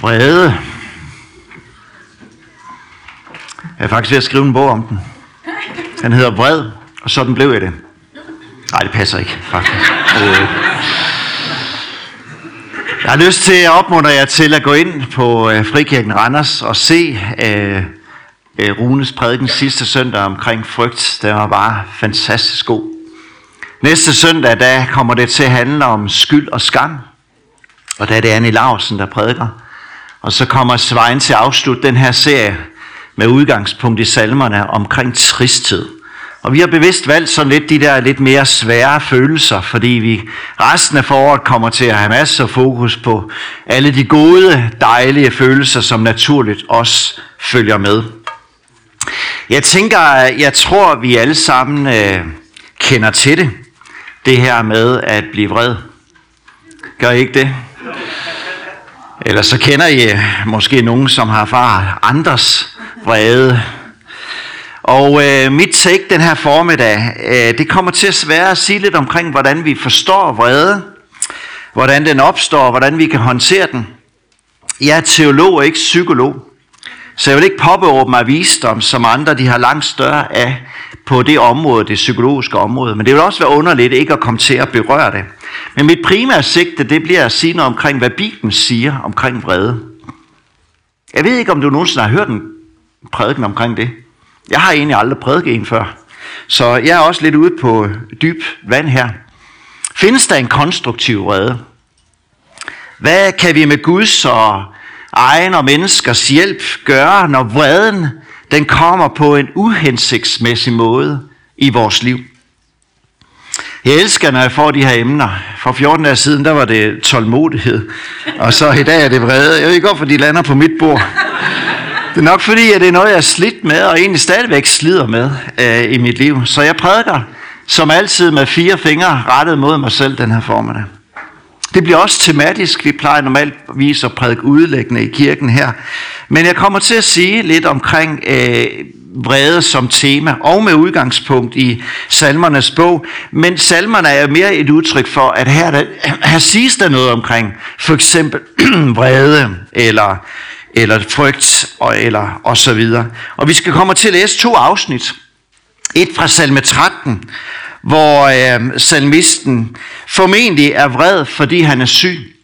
Vrede. Jeg er faktisk ved at skrive en bog om den. Den hedder Vred, og sådan blev jeg det. Nej, det passer ikke, faktisk. Øh. Jeg har lyst til at opmuntre jer til at gå ind på øh, Frikirken Randers og se øh, øh, Runes prædiken sidste søndag omkring frygt. Den var bare fantastisk god. Næste søndag, der kommer det til at handle om skyld og skam. Og der er det Anne Larsen, der prædiker. Og så kommer Svein til at afslutte den her serie med udgangspunkt i salmerne omkring tristhed. Og vi har bevidst valgt sådan lidt de der lidt mere svære følelser, fordi vi resten af foråret kommer til at have masser af fokus på alle de gode, dejlige følelser, som naturligt også følger med. Jeg tænker, jeg tror, vi alle sammen øh, kender til det. Det her med at blive vred. Gør I ikke det? Eller så kender I øh, måske nogen, som har erfaret andres vrede. Og øh, mit take den her formiddag, øh, det kommer til at svære at sige lidt omkring, hvordan vi forstår vrede, hvordan den opstår, hvordan vi kan håndtere den. Jeg er teolog og ikke psykolog, så jeg vil ikke påberåbe mig visdom, som andre de har langt større af på det område, det psykologiske område. Men det vil også være underligt ikke at komme til at berøre det. Men mit primære sigte, det bliver at sige noget omkring, hvad Bibelen siger omkring vrede. Jeg ved ikke, om du nogensinde har hørt en prædiken omkring det. Jeg har egentlig aldrig prædiket en før. Så jeg er også lidt ude på dyb vand her. Findes der en konstruktiv vrede? Hvad kan vi med Guds og egen og menneskers hjælp gøre, når vreden den kommer på en uhensigtsmæssig måde i vores liv? Jeg elsker, når jeg får de her emner. For 14 år siden, der var det tålmodighed. Og så i dag er det vrede. Jeg ved ikke, hvorfor de lander på mit bord. Det er nok fordi, at det er noget, jeg er slidt med, og egentlig stadigvæk slider med øh, i mit liv. Så jeg prædiker som altid med fire fingre rettet mod mig selv den her formiddag. Det bliver også tematisk. Vi plejer normalt at prædike udlæggende i kirken her. Men jeg kommer til at sige lidt omkring øh, vrede som tema, og med udgangspunkt i salmernes bog. Men salmerne er mere et udtryk for, at her, der, her siges der noget omkring for eksempel vrede, eller eller frygt, og, eller og så videre. Og vi skal komme til at læse to afsnit. Et fra salme 13, hvor øh, salmisten formentlig er vred, fordi han er syg.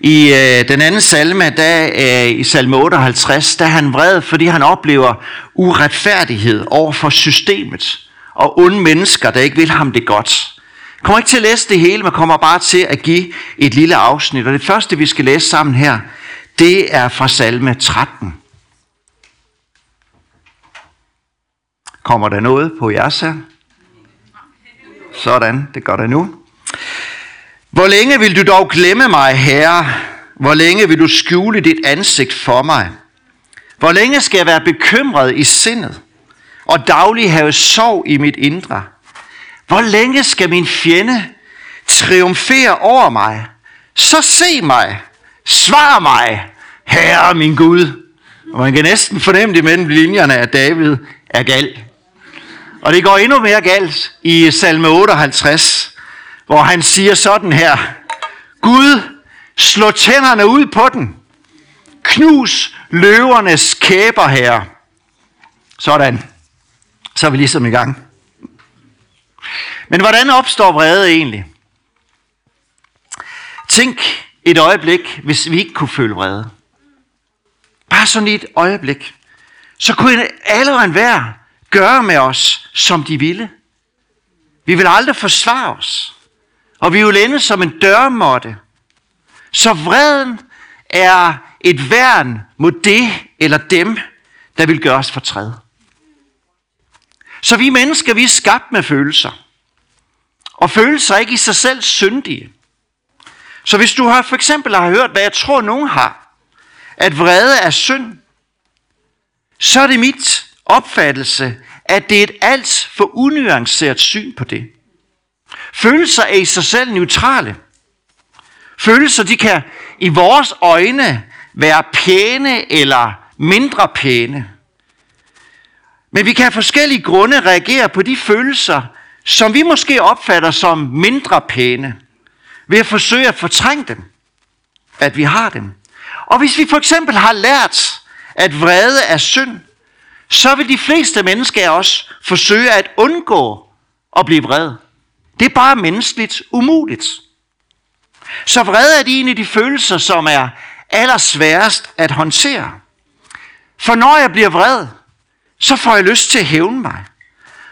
I øh, den anden salme, der, øh, i salme 58, der er han vred, fordi han oplever uretfærdighed over for systemet og onde mennesker, der ikke vil ham det godt. Jeg kommer ikke til at læse det hele, men kommer bare til at give et lille afsnit. Og det første, vi skal læse sammen her, det er fra salme 13. Kommer der noget på jeres her? Sådan, det gør der nu. Hvor længe vil du dog glemme mig, Herre? Hvor længe vil du skjule dit ansigt for mig? Hvor længe skal jeg være bekymret i sindet, og daglig have sorg i mit indre? Hvor længe skal min fjende triumfere over mig? Så se mig, Svar mig, Herre min Gud. Og man kan næsten fornemme det mellem linjerne, at David er gal. Og det går endnu mere galt i salme 58, hvor han siger sådan her. Gud, slå tænderne ud på den. Knus løvernes kæber her. Sådan. Så er vi ligesom i gang. Men hvordan opstår vrede egentlig? Tænk et øjeblik, hvis vi ikke kunne føle vrede. Bare sådan et øjeblik. Så kunne alle og enhver gøre med os, som de ville. Vi vil aldrig forsvare os. Og vi vil ende som en dørmåtte. Så vreden er et værn mod det eller dem, der vil gøre os fortræd. Så vi mennesker, vi er skabt med følelser. Og følelser er ikke i sig selv syndige. Så hvis du har for eksempel har hørt, hvad jeg tror nogen har, at vrede er synd, så er det mit opfattelse, at det er et alt for unuanceret syn på det. Følelser er i sig selv neutrale. Følelser, de kan i vores øjne være pæne eller mindre pæne. Men vi kan af forskellige grunde reagere på de følelser, som vi måske opfatter som mindre pæne ved at forsøge at fortrænge dem, at vi har dem. Og hvis vi for eksempel har lært, at vrede er synd, så vil de fleste mennesker også forsøge at undgå at blive vred. Det er bare menneskeligt umuligt. Så vrede er det en af de følelser, som er allersværest at håndtere. For når jeg bliver vred, så får jeg lyst til at hævne mig.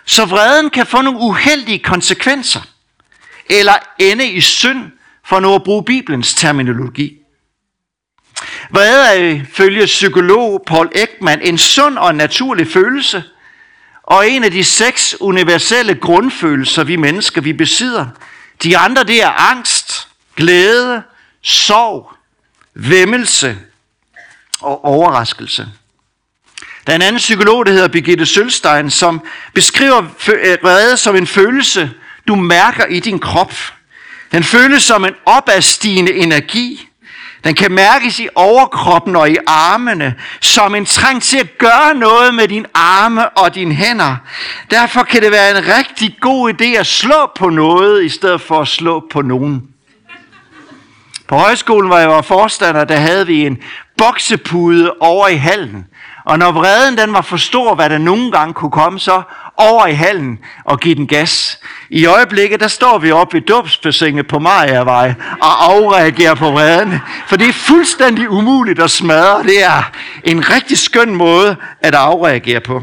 Så vreden kan få nogle uheldige konsekvenser, eller ende i synd, for nu at bruge Bibelens terminologi. Vrede er ifølge psykolog Paul Ekman en sund og naturlig følelse, og en af de seks universelle grundfølelser, vi mennesker vi besidder. De andre, det er angst, glæde, sorg, vemmelse og overraskelse. Der er en anden psykolog, der hedder Birgitte Sølstein, som beskriver øh, vrede som en følelse, du mærker i din krop. Den føles som en opadstigende energi. Den kan mærkes i overkroppen og i armene, som en trang til at gøre noget med dine arme og dine hænder. Derfor kan det være en rigtig god idé at slå på noget, i stedet for at slå på nogen. På højskolen, hvor jeg var forstander, der havde vi en boksepude over i hallen. Og når vreden den var for stor, hvad der nogle gange kunne komme, så over i hallen og give den gas. I øjeblikket, der står vi oppe i dubsbassinet på Mariavej og afreagerer på vreden. For det er fuldstændig umuligt at smadre. Det er en rigtig skøn måde at afreagere på.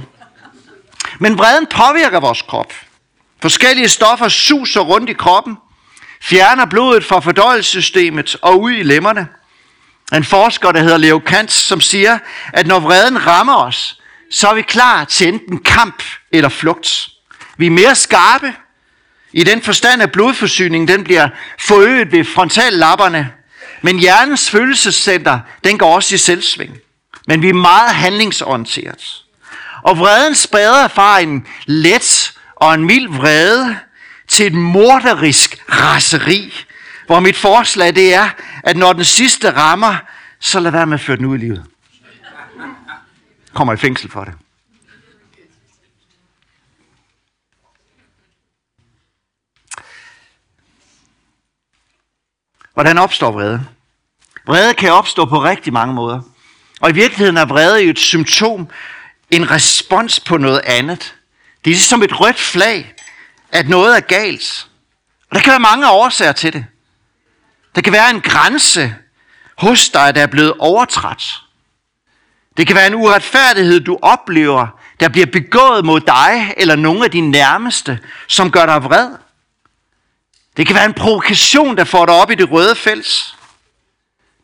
Men vreden påvirker vores krop. Forskellige stoffer suser rundt i kroppen, fjerner blodet fra fordøjelsessystemet og ud i lemmerne. En forsker, der hedder Leo Kant, som siger, at når vreden rammer os, så er vi klar til enten kamp eller flugt. Vi er mere skarpe, i den forstand, at blodforsyningen den bliver forøget ved frontallapperne, men hjernens følelsescenter, den går også i selvsving. Men vi er meget handlingsorienteret. Og vreden spreder fra en let og en mild vrede til et morderisk raseri, hvor mit forslag det er, at når den sidste rammer, så lad være med at føre den ud i livet. Kommer i fængsel for det. Hvordan opstår vrede? Vrede kan opstå på rigtig mange måder. Og i virkeligheden er vrede jo et symptom, en respons på noget andet. Det er ligesom et rødt flag, at noget er galt. Og der kan være mange årsager til det. Der kan være en grænse hos dig, der er blevet overtrådt. Det kan være en uretfærdighed, du oplever, der bliver begået mod dig eller nogle af dine nærmeste, som gør dig vred. Det kan være en provokation, der får dig op i det røde felt.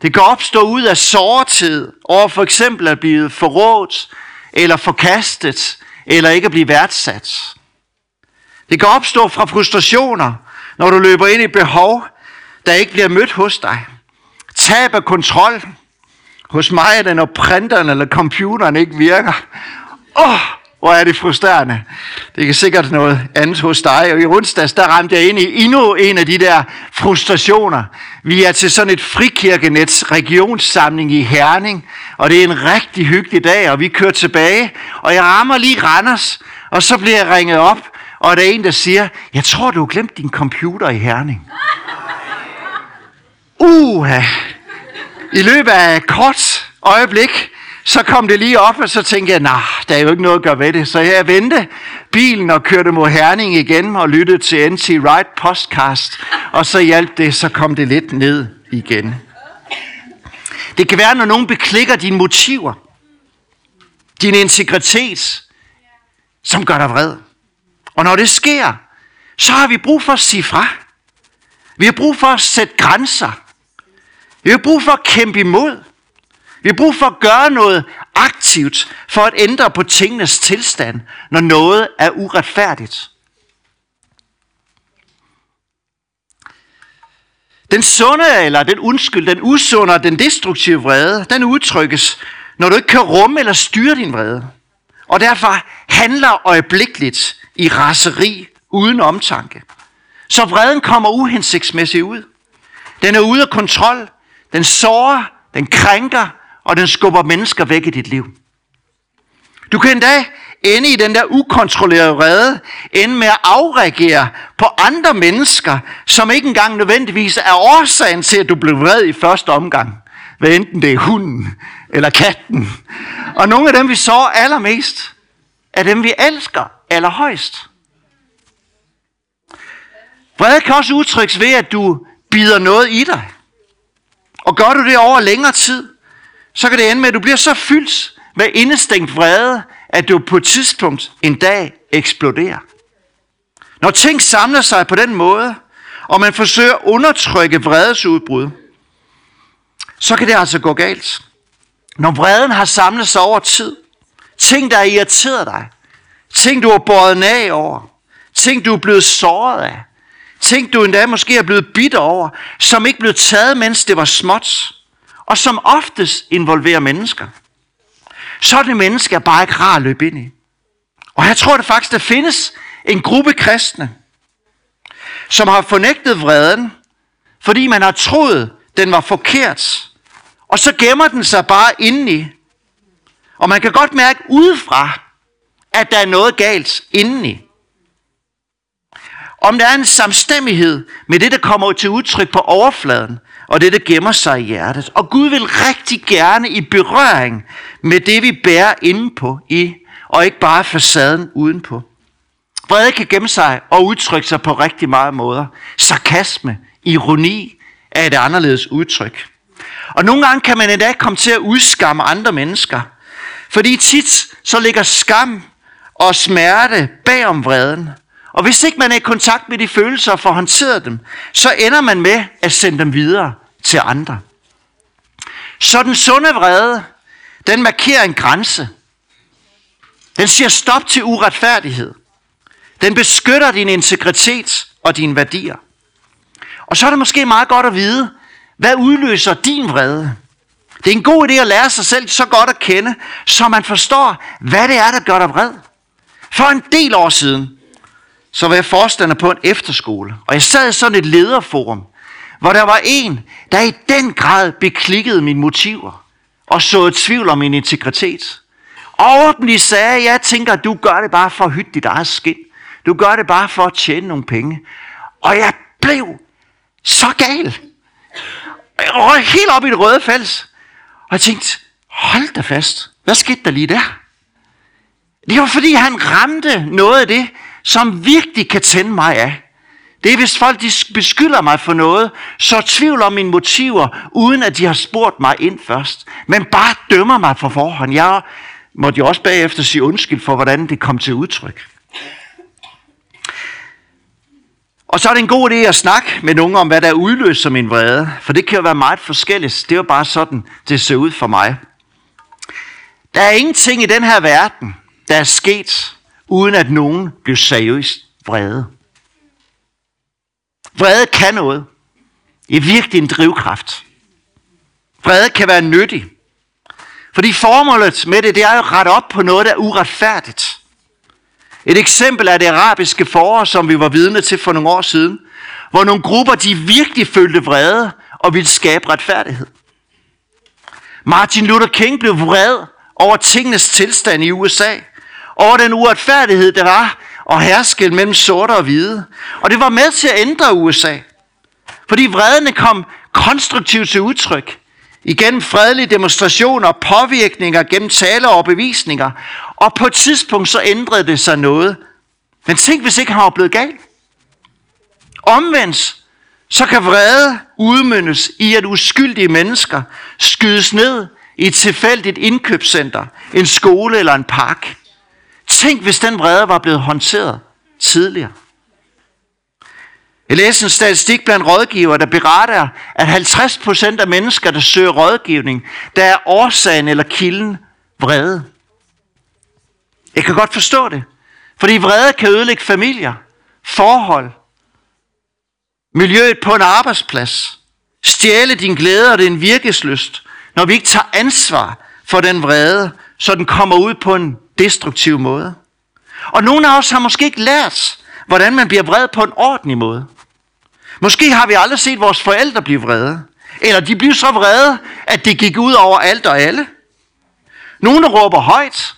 Det kan opstå ud af sårtid over for eksempel at blive forrådt, eller forkastet, eller ikke at blive værdsat. Det kan opstå fra frustrationer, når du løber ind i behov, der ikke bliver mødt hos dig. Tab af kontrol. Hos mig er det, når printeren eller computeren ikke virker. Åh, oh, hvor er det frustrerende. Det er sikkert noget andet hos dig. Og i onsdags, der ramte jeg ind i endnu en af de der frustrationer. Vi er til sådan et frikirkenets regionssamling i Herning, og det er en rigtig hyggelig dag, og vi kører tilbage, og jeg rammer lige Randers, og så bliver jeg ringet op, og der er en, der siger, jeg tror, du har glemt din computer i Herning. Uha! I løbet af kort øjeblik, så kom det lige op, og så tænkte jeg, nej, der er jo ikke noget at gøre ved det. Så jeg vendte bilen og kørte mod Herning igen og lyttede til NT Ride podcast. Og så hjalp det, så kom det lidt ned igen. Det kan være, når nogen beklikker dine motiver, din integritet, som gør dig vred. Og når det sker, så har vi brug for at sige fra. Vi har brug for at sætte grænser. Vi har brug for at kæmpe imod. Vi har brug for at gøre noget aktivt for at ændre på tingenes tilstand, når noget er uretfærdigt. Den sunde, eller den undskyld, den usunde og den destruktive vrede, den udtrykkes, når du ikke kan rumme eller styre din vrede. Og derfor handler øjeblikkeligt i raseri uden omtanke. Så vreden kommer uhensigtsmæssigt ud. Den er ude af kontrol. Den sårer, den krænker, og den skubber mennesker væk i dit liv. Du kan endda ende i den der ukontrollerede redde, ende med at afreagere på andre mennesker, som ikke engang nødvendigvis er årsagen til, at du blev vred i første omgang. Hvad enten det er hunden eller katten. Og nogle af dem, vi så allermest, er dem, vi elsker allerhøjst. Vrede kan også udtrykkes ved, at du bider noget i dig. Og gør du det over længere tid, så kan det ende med, at du bliver så fyldt med indestængt vrede, at du på et tidspunkt en dag eksploderer. Når ting samler sig på den måde, og man forsøger at undertrykke vredesudbrud, så kan det altså gå galt. Når vreden har samlet sig over tid, ting der har irriteret dig, ting du har båret af over, ting du er blevet såret af, ting du endda måske er blevet bitter over, som ikke blev taget, mens det var småt, og som oftest involverer mennesker. Sådan mennesker er bare ikke rar at løbe ind i. Og jeg tror det faktisk, der findes en gruppe kristne, som har fornægtet vreden, fordi man har troet, den var forkert. Og så gemmer den sig bare indeni. Og man kan godt mærke udefra, at der er noget galt indeni. Om der er en samstemmighed med det, der kommer til udtryk på overfladen, og det, der gemmer sig i hjertet. Og Gud vil rigtig gerne i berøring med det, vi bærer inde på i, og ikke bare facaden udenpå. Vrede kan gemme sig og udtrykke sig på rigtig mange måder. Sarkasme, ironi er et anderledes udtryk. Og nogle gange kan man endda komme til at udskamme andre mennesker. Fordi tit så ligger skam og smerte bag om vreden. Og hvis ikke man er i kontakt med de følelser og får håndteret dem, så ender man med at sende dem videre til andre. Så den sunde vrede, den markerer en grænse. Den siger stop til uretfærdighed. Den beskytter din integritet og dine værdier. Og så er det måske meget godt at vide, hvad udløser din vrede? Det er en god idé at lære sig selv så godt at kende, så man forstår, hvad det er, der gør dig vred. For en del år siden, så var jeg forstander på en efterskole, og jeg sad i sådan et lederforum, hvor der var en, der i den grad beklikkede mine motiver, og så et tvivl om min integritet. Ordentligt sagde, jeg tænker, du gør det bare for at hytte dit eget skin. Du gør det bare for at tjene nogle penge. Og jeg blev så gal. Jeg røg helt op i det røde fælles. Og jeg tænkte, hold da fast. Hvad skete der lige der? Det var fordi, han ramte noget af det, som virkelig kan tænde mig af. Det er, hvis folk de beskylder mig for noget, så tvivl om mine motiver, uden at de har spurgt mig ind først. Men bare dømmer mig for forhånd. Jeg måtte jo også bagefter sige undskyld for, hvordan det kom til udtryk. Og så er det en god idé at snakke med nogen om, hvad der udløser min vrede. For det kan jo være meget forskelligt. Det er jo bare sådan, det ser ud for mig. Der er ingenting i den her verden, der er sket, uden at nogen blev seriøst vrede. Vrede kan noget. Det er virkelig en drivkraft. Vrede kan være nyttig. Fordi formålet med det, det er jo at rette op på noget, der er uretfærdigt. Et eksempel er det arabiske forår, som vi var vidne til for nogle år siden, hvor nogle grupper, de virkelig følte vrede og ville skabe retfærdighed. Martin Luther King blev vred over tingenes tilstand i USA, over den uretfærdighed, der var og herskel mellem sorte og hvide. Og det var med til at ændre USA. Fordi vredene kom konstruktivt til udtryk. Igennem fredelige demonstrationer, påvirkninger, gennem taler og bevisninger. Og på et tidspunkt så ændrede det sig noget. Men tænk, hvis ikke han var blevet gal. Omvendt, så kan vrede udmyndes i, at uskyldige mennesker skydes ned i et tilfældigt indkøbscenter, en skole eller en park. Tænk, hvis den vrede var blevet håndteret tidligere. Jeg læste en statistik blandt rådgiver, der beretter, at 50% af mennesker, der søger rådgivning, der er årsagen eller kilden vrede. Jeg kan godt forstå det. Fordi vrede kan ødelægge familier, forhold, miljøet på en arbejdsplads, stjæle din glæde og din virkesløst, når vi ikke tager ansvar for den vrede, så den kommer ud på en destruktiv måde. Og nogle af os har måske ikke lært, hvordan man bliver vred på en ordentlig måde. Måske har vi aldrig set vores forældre blive vrede. Eller de blev så vrede, at det gik ud over alt og alle. Nogle råber højt.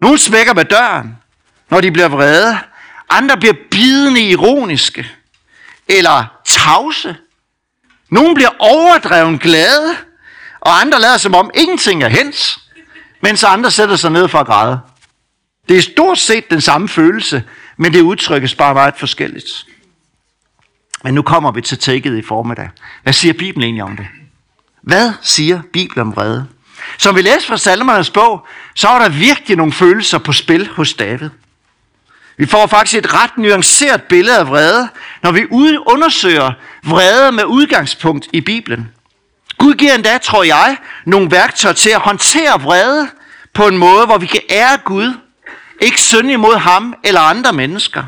Nogle smækker med døren, når de bliver vrede. Andre bliver bidende ironiske. Eller tavse. Nogle bliver overdreven glade. og andre lader som om ingenting er hens, mens andre sætter sig ned for at græde. Det er stort set den samme følelse, men det udtrykkes bare meget forskelligt. Men nu kommer vi til tækket i formiddag. Hvad siger Bibelen egentlig om det? Hvad siger Bibelen om vrede? Som vi læser fra Salmernes bog, så er der virkelig nogle følelser på spil hos David. Vi får faktisk et ret nuanceret billede af vrede, når vi undersøger vrede med udgangspunkt i Bibelen. Gud giver endda, tror jeg, nogle værktøjer til at håndtere vrede på en måde, hvor vi kan ære Gud, ikke synde imod ham eller andre mennesker,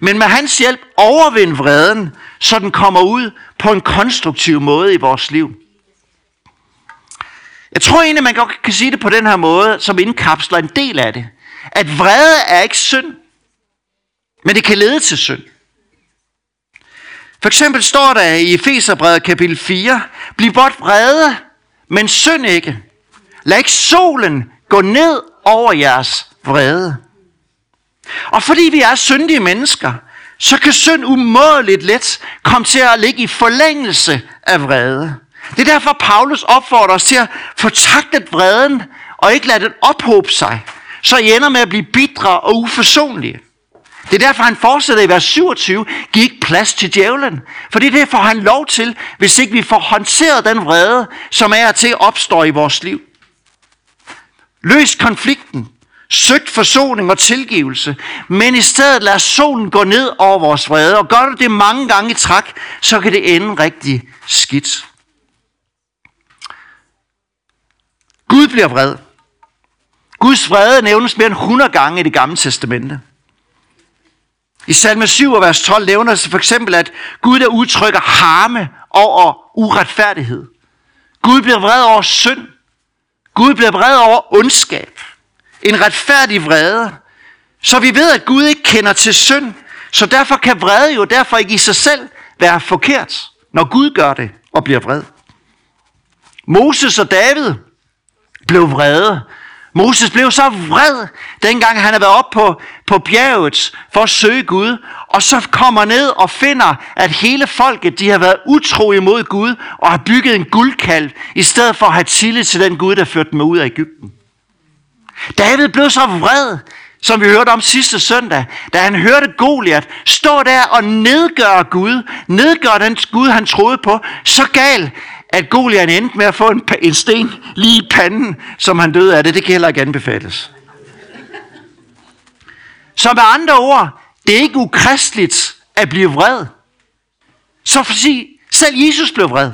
men med hans hjælp overvinde vreden, så den kommer ud på en konstruktiv måde i vores liv. Jeg tror egentlig, man godt kan sige det på den her måde, som indkapsler en del af det. At vrede er ikke synd, men det kan lede til synd. For eksempel står der i Efeserbrevet kapitel 4, Bliv bort vrede, men synd ikke. Lad ikke solen gå ned over jeres vrede. Og fordi vi er syndige mennesker, så kan synd umådeligt let komme til at ligge i forlængelse af vrede. Det er derfor, Paulus opfordrer os til at få taklet vreden, og ikke lade den ophobe sig, så I ender med at blive bitre og uforsonlige. Det er derfor, han fortsætter i vers 27, giv ikke plads til djævlen. For det er han lov til, hvis ikke vi får håndteret den vrede, som er til at opstå i vores liv. Løs konflikten, Søg forsoning og tilgivelse, men i stedet lad solen gå ned over vores vrede, og gør du det mange gange i træk, så kan det ende rigtig skidt. Gud bliver vred. Guds vrede nævnes mere end 100 gange i det gamle testamente. I salme 7, vers 12 nævner sig for eksempel, at Gud der udtrykker harme over uretfærdighed. Gud bliver vred over synd. Gud bliver vred over ondskab. En retfærdig vrede. Så vi ved, at Gud ikke kender til synd. Så derfor kan vrede jo derfor ikke i sig selv være forkert, når Gud gør det og bliver vred. Moses og David blev vrede, Moses blev så vred, dengang han havde været op på, på bjerget for at søge Gud, og så kommer ned og finder, at hele folket, de har været utro imod Gud, og har bygget en guldkalv, i stedet for at have tillid til den Gud, der førte dem ud af Ægypten. David blev så vred, som vi hørte om sidste søndag, da han hørte Goliat stå der og nedgøre Gud, nedgøre den Gud, han troede på, så gal, at Goliat endte med at få en, en sten lige i panden, som han døde af det. Det kan heller ikke anbefales. Så med andre ord, det er ikke ukristligt at blive vred. Så for sig, selv Jesus blev vred.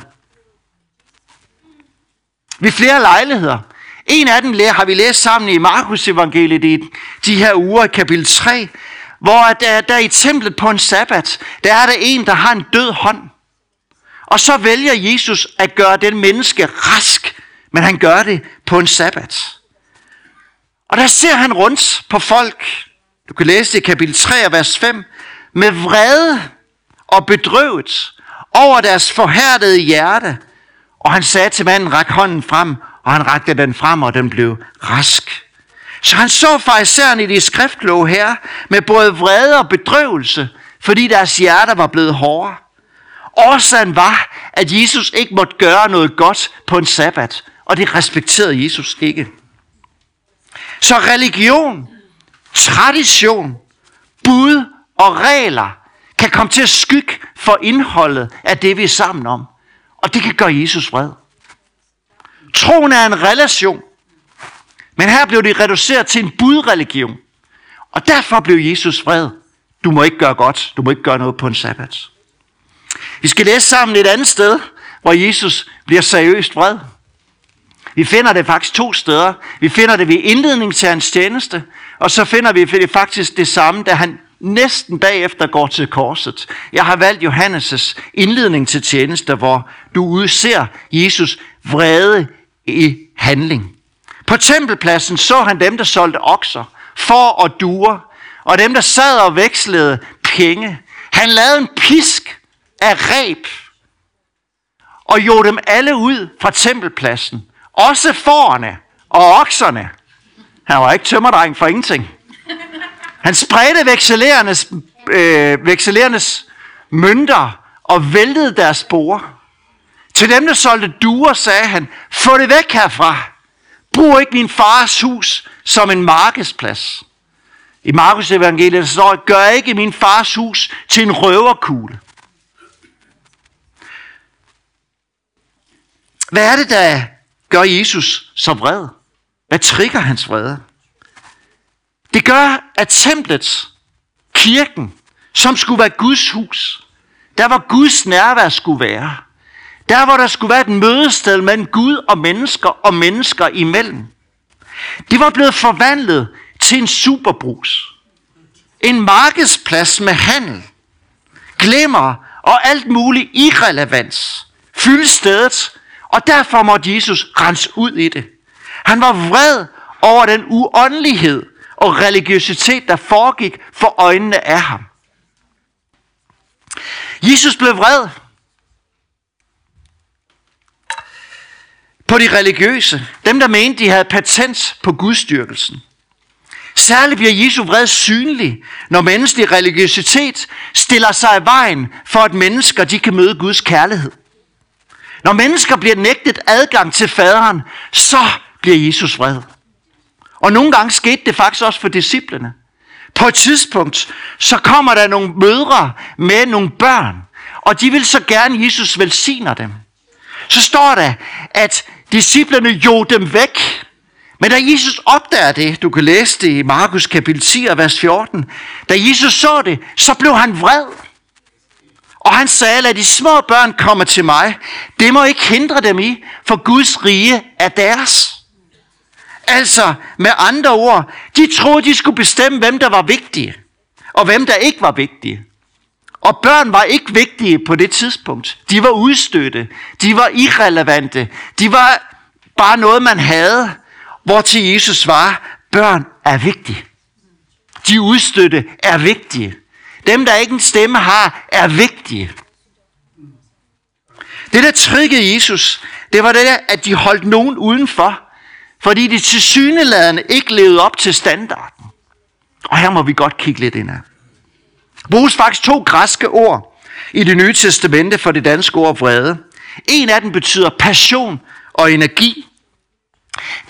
Ved flere lejligheder. En af dem har vi læst sammen i Markus evangeliet i de her uger i kapitel 3, hvor der, der i templet på en sabbat, der er der en, der har en død hånd. Og så vælger Jesus at gøre den menneske rask, men han gør det på en sabbat. Og der ser han rundt på folk, du kan læse det i kapitel 3, vers 5, med vrede og bedrøvet over deres forhærdede hjerte. Og han sagde til manden, ræk hånden frem, og han rakte den frem, og den blev rask. Så han så farisæerne i de skriftkloge her med både vrede og bedrøvelse, fordi deres hjerter var blevet hårde. Årsagen var, at Jesus ikke måtte gøre noget godt på en sabbat, og det respekterede Jesus ikke. Så religion, tradition, bud og regler kan komme til at skygge for indholdet af det, vi er sammen om. Og det kan gøre Jesus vred. Troen er en relation. Men her blev det reduceret til en budreligion. Og derfor blev Jesus vred. Du må ikke gøre godt. Du må ikke gøre noget på en sabbat. Vi skal læse sammen et andet sted, hvor Jesus bliver seriøst vred. Vi finder det faktisk to steder. Vi finder det ved indledning til hans tjeneste, og så finder vi det faktisk det samme, da han næsten bagefter går til korset. Jeg har valgt Johannes' indledning til tjeneste, hvor du udser Jesus vrede i handling. På tempelpladsen så han dem, der solgte okser, for og duer, og dem, der sad og vekslede penge. Han lavede en pisk af reb og jog dem alle ud fra tempelpladsen. Også forerne og okserne. Han var ikke tømmerdreng for ingenting. Han spredte vekselerernes, øh, vekselerernes mønter og væltede deres spore. Til dem, der solgte duer, sagde han, få det væk herfra. Brug ikke min fars hus som en markedsplads. I Markus evangeliet står, gør ikke min fars hus til en røverkugle. Hvad er det, der gør Jesus så vred? Hvad trigger hans vrede? Det gør, at templet, kirken, som skulle være Guds hus, der hvor Guds nærvær skulle være, der hvor der skulle være et mødested mellem Gud og mennesker og mennesker imellem, det var blevet forvandlet til en superbrus. En markedsplads med handel, glemmer og alt muligt irrelevans fyldte stedet, og derfor måtte Jesus rense ud i det. Han var vred over den uåndelighed og religiøsitet, der foregik for øjnene af ham. Jesus blev vred på de religiøse, dem der mente, de havde patent på gudstyrkelsen. Særligt bliver Jesu vred synlig, når menneskelig religiøsitet stiller sig i vejen for, at mennesker de kan møde Guds kærlighed. Når mennesker bliver nægtet adgang til faderen, så bliver Jesus vred. Og nogle gange skete det faktisk også for disciplene. På et tidspunkt, så kommer der nogle mødre med nogle børn, og de vil så gerne, Jesus velsigner dem. Så står der, at disciplene jo dem væk. Men da Jesus opdager det, du kan læse det i Markus kapitel 10, vers 14, da Jesus så det, så blev han vred. Og han sagde, at de små børn komme til mig. Det må ikke hindre dem i, for Guds rige er deres. Altså, med andre ord, de troede, de skulle bestemme, hvem der var vigtige, og hvem der ikke var vigtige. Og børn var ikke vigtige på det tidspunkt. De var udstødte. De var irrelevante. De var bare noget, man havde. Hvor til Jesus var, børn er vigtige. De udstødte er vigtige. Dem, der ikke en stemme har, er vigtige. Det, der triggede Jesus, det var det der, at de holdt nogen udenfor, fordi de til syneladende ikke levede op til standarden. Og her må vi godt kigge lidt indad. Bruges faktisk to græske ord i det nye testamente for det danske ord vrede. En af dem betyder passion og energi.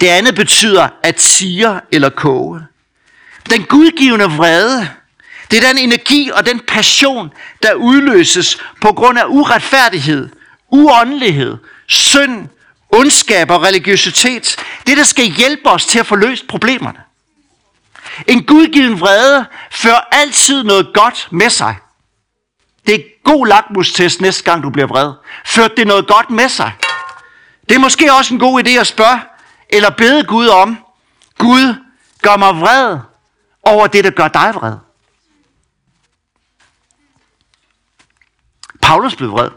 Det andet betyder at sige eller koge. Den gudgivende vrede, det er den energi og den passion, der udløses på grund af uretfærdighed, uåndelighed, synd, ondskab og religiøsitet. Det, der skal hjælpe os til at få løst problemerne. En gudgiven vrede fører altid noget godt med sig. Det er god lakmustest næste gang du bliver vred. Ført det noget godt med sig? Det er måske også en god idé at spørge, eller bede Gud om, Gud, gør mig vred over det, der gør dig vred. Paulus blev vred.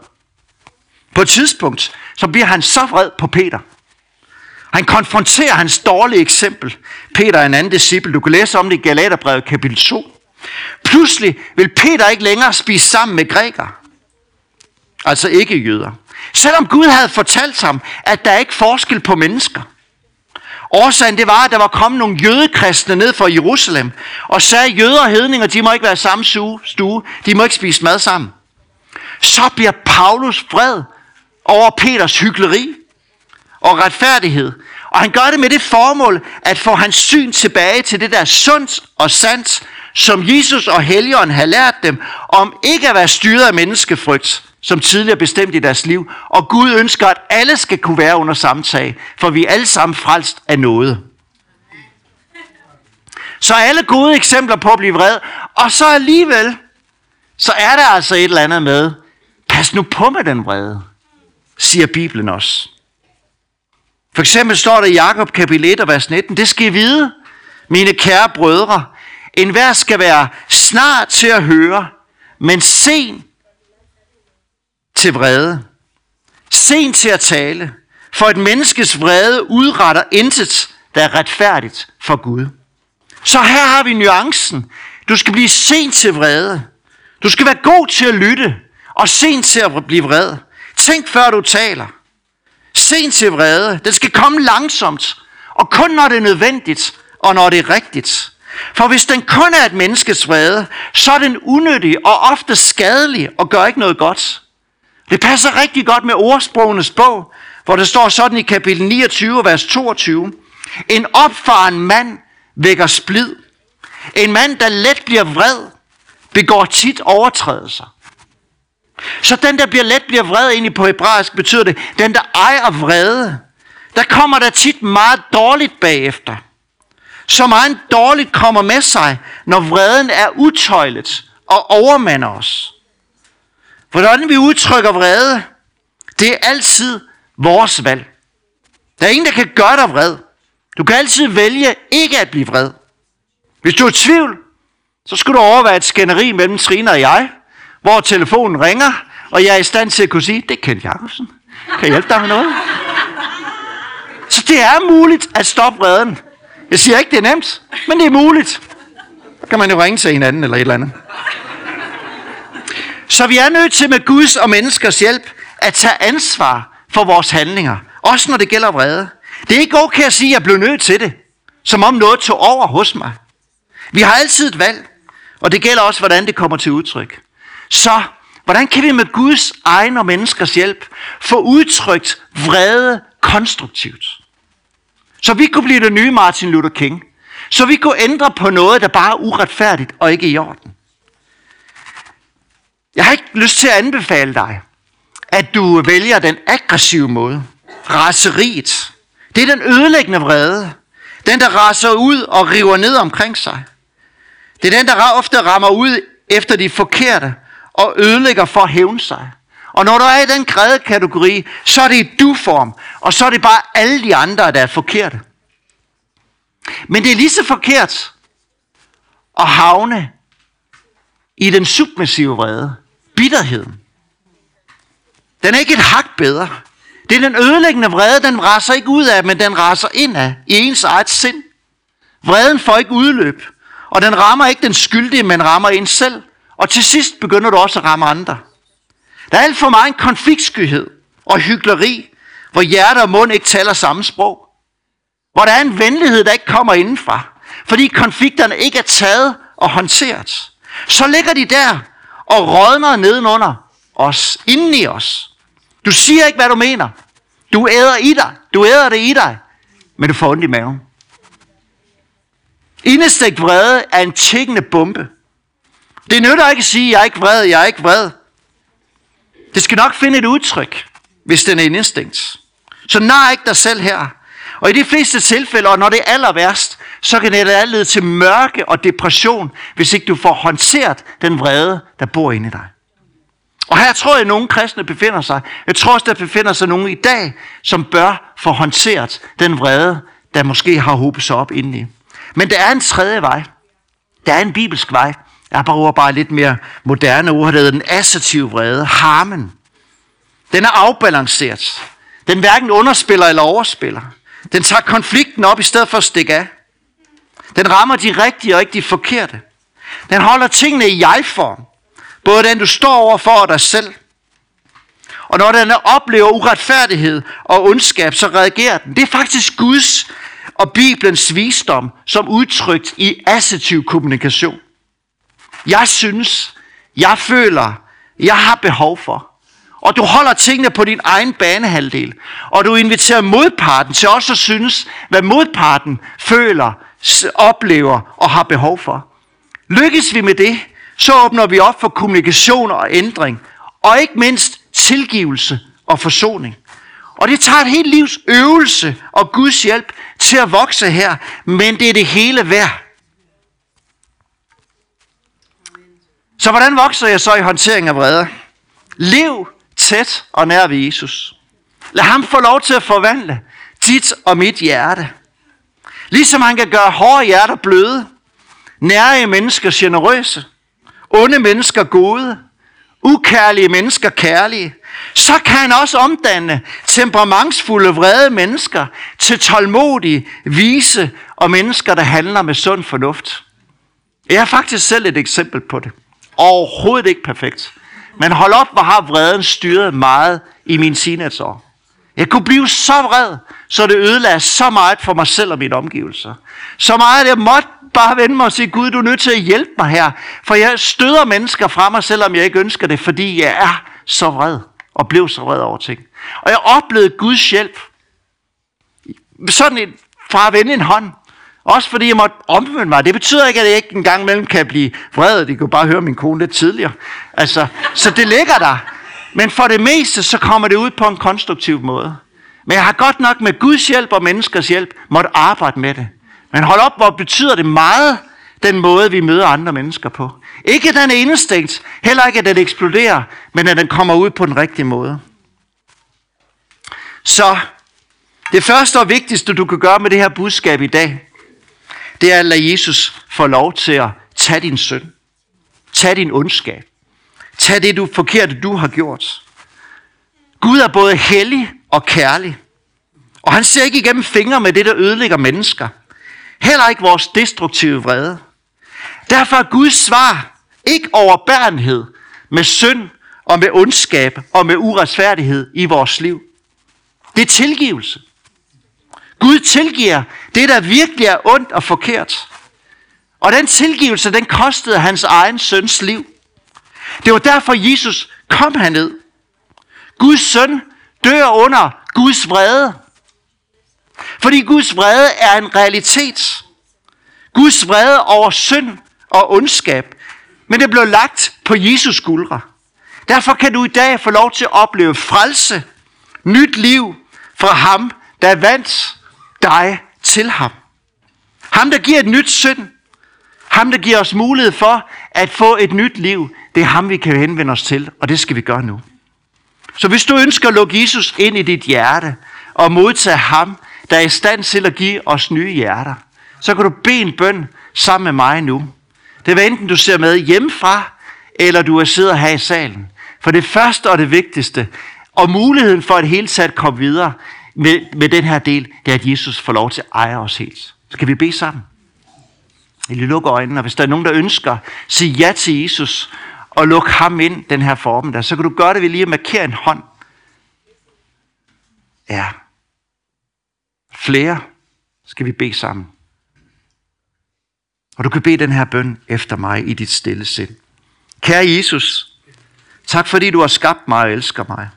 På et tidspunkt, så bliver han så vred på Peter. Han konfronterer hans dårlige eksempel. Peter er en anden disciple. Du kan læse om det i Galaterbrevet kapitel 2. Pludselig vil Peter ikke længere spise sammen med grækere. Altså ikke jøder. Selvom Gud havde fortalt ham, at der er ikke forskel på mennesker. Årsagen det var, at der var kommet nogle jødekristne ned fra Jerusalem, og sagde, at jøder og hedninger, de må ikke være samme stue, de må ikke spise mad sammen. Så bliver Paulus vred over Peters hyggeleri og retfærdighed. Og han gør det med det formål at få hans syn tilbage til det der sundt og sandt, som Jesus og Helligånden har lært dem, om ikke at være styret af menneskefrygt, som tidligere bestemt i deres liv. Og Gud ønsker, at alle skal kunne være under samtag, for vi er alle sammen frelst af noget. Så alle gode eksempler på at blive vred, og så alligevel, så er der altså et eller andet med, pas nu på med den vrede, siger Bibelen også. For eksempel står der i Jakob kapitel 1 og vers 19, det skal I vide, mine kære brødre, en hver skal være snart til at høre, men sen til vrede. Sen til at tale, for et menneskes vrede udretter intet, der er retfærdigt for Gud. Så her har vi nuancen. Du skal blive sent til vrede. Du skal være god til at lytte, og sent til at blive vred. Tænk før du taler. Sent til vrede. Den skal komme langsomt, og kun når det er nødvendigt, og når det er rigtigt. For hvis den kun er et menneskes vrede, så er den unødig og ofte skadelig og gør ikke noget godt. Det passer rigtig godt med ordsprogenes bog, hvor der står sådan i kapitel 29, vers 22. En opfaren mand vækker splid. En mand, der let bliver vred, begår tit overtrædelser. Så den, der bliver let bliver vred egentlig på hebraisk, betyder det, den, der ejer vrede, der kommer der tit meget dårligt bagefter. Så meget dårligt kommer med sig, når vreden er utøjlet og overmander os. Hvordan vi udtrykker vrede, det er altid vores valg. Der er ingen, der kan gøre dig vred. Du kan altid vælge ikke at blive vred. Hvis du er i tvivl, så skal du overveje et skænderi mellem Trine og jeg, hvor telefonen ringer, og jeg er i stand til at kunne sige, det er Kent Jacobsen. Kan jeg hjælpe dig med noget? Så det er muligt at stoppe vreden. Jeg siger ikke, det er nemt, men det er muligt. Så kan man jo ringe til hinanden eller et eller andet. Så vi er nødt til med Guds og menneskers hjælp at tage ansvar for vores handlinger. Også når det gælder vrede. Det er ikke okay at sige, at jeg blev nødt til det. Som om noget tog over hos mig. Vi har altid et valg. Og det gælder også, hvordan det kommer til udtryk. Så, hvordan kan vi med Guds egen og menneskers hjælp få udtrykt vrede konstruktivt? Så vi kunne blive det nye Martin Luther King. Så vi kunne ændre på noget, der bare er uretfærdigt og ikke i orden. Jeg har ikke lyst til at anbefale dig, at du vælger den aggressive måde. Raseriet. Det er den ødelæggende vrede. Den, der raser ud og river ned omkring sig. Det er den, der ofte rammer ud efter de forkerte og ødelægger for at hævne sig. Og når du er i den græde kategori, så er det i du-form, og så er det bare alle de andre, der er forkerte. Men det er lige så forkert at havne i den submissive vrede, bitterheden. Den er ikke et hak bedre. Det er den ødelæggende vrede, den raser ikke ud af, men den raser ind af i ens eget sind. Vreden får ikke udløb, og den rammer ikke den skyldige, men rammer en selv. Og til sidst begynder du også at ramme andre. Der er alt for meget en konfliktskyhed og hyggeleri, hvor hjerte og mund ikke taler samme sprog. Hvor der er en venlighed, der ikke kommer indenfra, fordi konflikterne ikke er taget og håndteret. Så ligger de der og rådner nedenunder os, inden i os. Du siger ikke, hvad du mener. Du æder i dig. Du æder det i dig. Men du får ondt i maven. Indestegt vrede er en tækkende bombe. Det nytter ikke at sige, jeg er ikke vred, jeg er ikke vred. Det skal nok finde et udtryk, hvis den er indestængt. Så nar ikke dig selv her. Og i de fleste tilfælde, og når det er aller værst, så kan det lede til mørke og depression, hvis ikke du får håndteret den vrede, der bor inde i dig. Og her tror jeg, at nogle kristne befinder sig. Jeg tror også, der befinder sig nogen i dag, som bør få håndteret den vrede, der måske har hobet sig op indeni. Men der er en tredje vej. Der er en bibelsk vej. Jeg bruger bare lidt mere moderne ord, der hedder den assertive vrede, harmen. Den er afbalanceret. Den hverken underspiller eller overspiller. Den tager konflikten op i stedet for at stikke af. Den rammer de rigtige og ikke de forkerte. Den holder tingene i jeg-form. Både den, du står over for og dig selv. Og når den oplever uretfærdighed og ondskab, så reagerer den. Det er faktisk Guds og Bibelens visdom, som udtrykt i assertiv kommunikation. Jeg synes, jeg føler, jeg har behov for. Og du holder tingene på din egen banehalvdel. Og du inviterer modparten til også at synes, hvad modparten føler, oplever og har behov for. Lykkes vi med det, så åbner vi op for kommunikation og ændring. Og ikke mindst tilgivelse og forsoning. Og det tager et helt livs øvelse og Guds hjælp til at vokse her, men det er det hele værd. Så hvordan vokser jeg så i håndtering af vrede? Lev tæt og nær ved Jesus. Lad ham få lov til at forvandle dit og mit hjerte. Ligesom han kan gøre hårde hjerter bløde, nære mennesker generøse, onde mennesker gode, ukærlige mennesker kærlige, så kan han også omdanne temperamentsfulde, vrede mennesker til tålmodige, vise og mennesker, der handler med sund fornuft. Jeg har faktisk selv et eksempel på det. Overhovedet ikke perfekt. Men hold op, hvor har vreden styret meget i min teenageår. Jeg kunne blive så vred, så det ødelagde så meget for mig selv og mine omgivelser. Så meget, at jeg måtte bare vende mig og sige, Gud, du er nødt til at hjælpe mig her. For jeg støder mennesker fra mig, selvom jeg ikke ønsker det, fordi jeg er så vred. og blev så vred over ting. Og jeg oplevede Guds hjælp. Sådan en, fra at vende en hånd. Også fordi jeg måtte omvende mig. Det betyder ikke, at jeg ikke engang mellem kan blive vred. Det kunne bare høre min kone lidt tidligere. Altså, så det ligger der. Men for det meste, så kommer det ud på en konstruktiv måde. Men jeg har godt nok med Guds hjælp og menneskers hjælp måtte arbejde med det. Men hold op, hvor betyder det meget, den måde, vi møder andre mennesker på. Ikke den er instinkt, heller ikke at den eksploderer, men at den kommer ud på den rigtige måde. Så det første og vigtigste, du kan gøre med det her budskab i dag, det er at lade Jesus få lov til at tage din søn. Tag din ondskab. Tag det du forkerte, du har gjort. Gud er både hellig og kærlig. Og han ser ikke igennem fingre med det, der ødelægger mennesker. Heller ikke vores destruktive vrede. Derfor er Guds svar ikke overbærenhed med synd og med ondskab og med uretfærdighed i vores liv. Det er tilgivelse. Gud tilgiver det, der virkelig er ondt og forkert. Og den tilgivelse, den kostede hans egen søns liv. Det var derfor, Jesus kom herned. Guds søn dør under Guds vrede. Fordi Guds vrede er en realitet. Guds vrede over synd og ondskab. Men det blev lagt på Jesus skuldre. Derfor kan du i dag få lov til at opleve frelse, nyt liv fra ham, der vandt dig til ham. Ham, der giver et nyt synd. Ham, der giver os mulighed for at få et nyt liv. Det er ham, vi kan henvende os til, og det skal vi gøre nu. Så hvis du ønsker at lukke Jesus ind i dit hjerte og modtage ham, der er i stand til at give os nye hjerter, så kan du bede en bøn sammen med mig nu. Det er enten du ser med hjemmefra, eller du er sidder her i salen. For det første og det vigtigste, og muligheden for at hele taget komme videre med, med den her del, det er, at Jesus får lov til at eje os helt. Skal vi bede sammen? Vi lukke øjnene, og hvis der er nogen, der ønsker, sig ja til Jesus, og luk ham ind den her form der, så kan du gøre det ved lige at markere en hånd. Ja. Flere skal vi bede sammen. Og du kan bede den her bøn efter mig i dit stille sind. Kære Jesus, tak fordi du har skabt mig og elsker mig,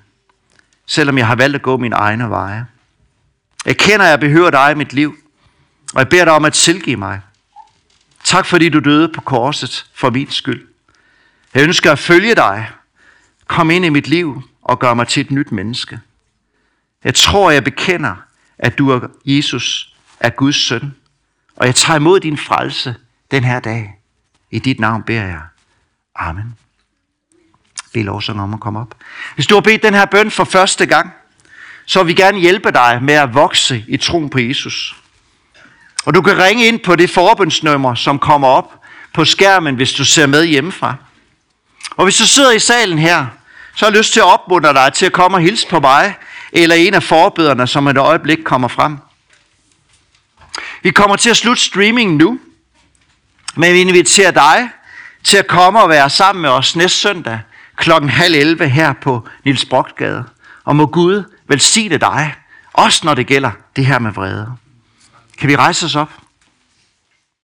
selvom jeg har valgt at gå mine egne veje. Jeg kender, at jeg behøver dig i mit liv, og jeg beder dig om at tilgive mig. Tak fordi du døde på korset for min skyld. Jeg ønsker at følge dig. Kom ind i mit liv og gør mig til et nyt menneske. Jeg tror, jeg bekender, at du er Jesus, er Guds søn. Og jeg tager imod din frelse den her dag. I dit navn beder jeg. Amen bede lovsang om at komme op. Hvis du har bedt den her bøn for første gang, så vil vi gerne hjælpe dig med at vokse i troen på Jesus. Og du kan ringe ind på det forbundsnummer, som kommer op på skærmen, hvis du ser med hjemmefra. Og hvis du sidder i salen her, så har jeg lyst til at opmuntre dig til at komme og hilse på mig, eller en af forbederne, som et øjeblik kommer frem. Vi kommer til at slutte streamingen nu, men vi inviterer dig til at komme og være sammen med os næste søndag klokken halv 11 her på Nils Brockgade. Og må Gud velsigne dig, også når det gælder det her med vrede. Kan vi rejse os op?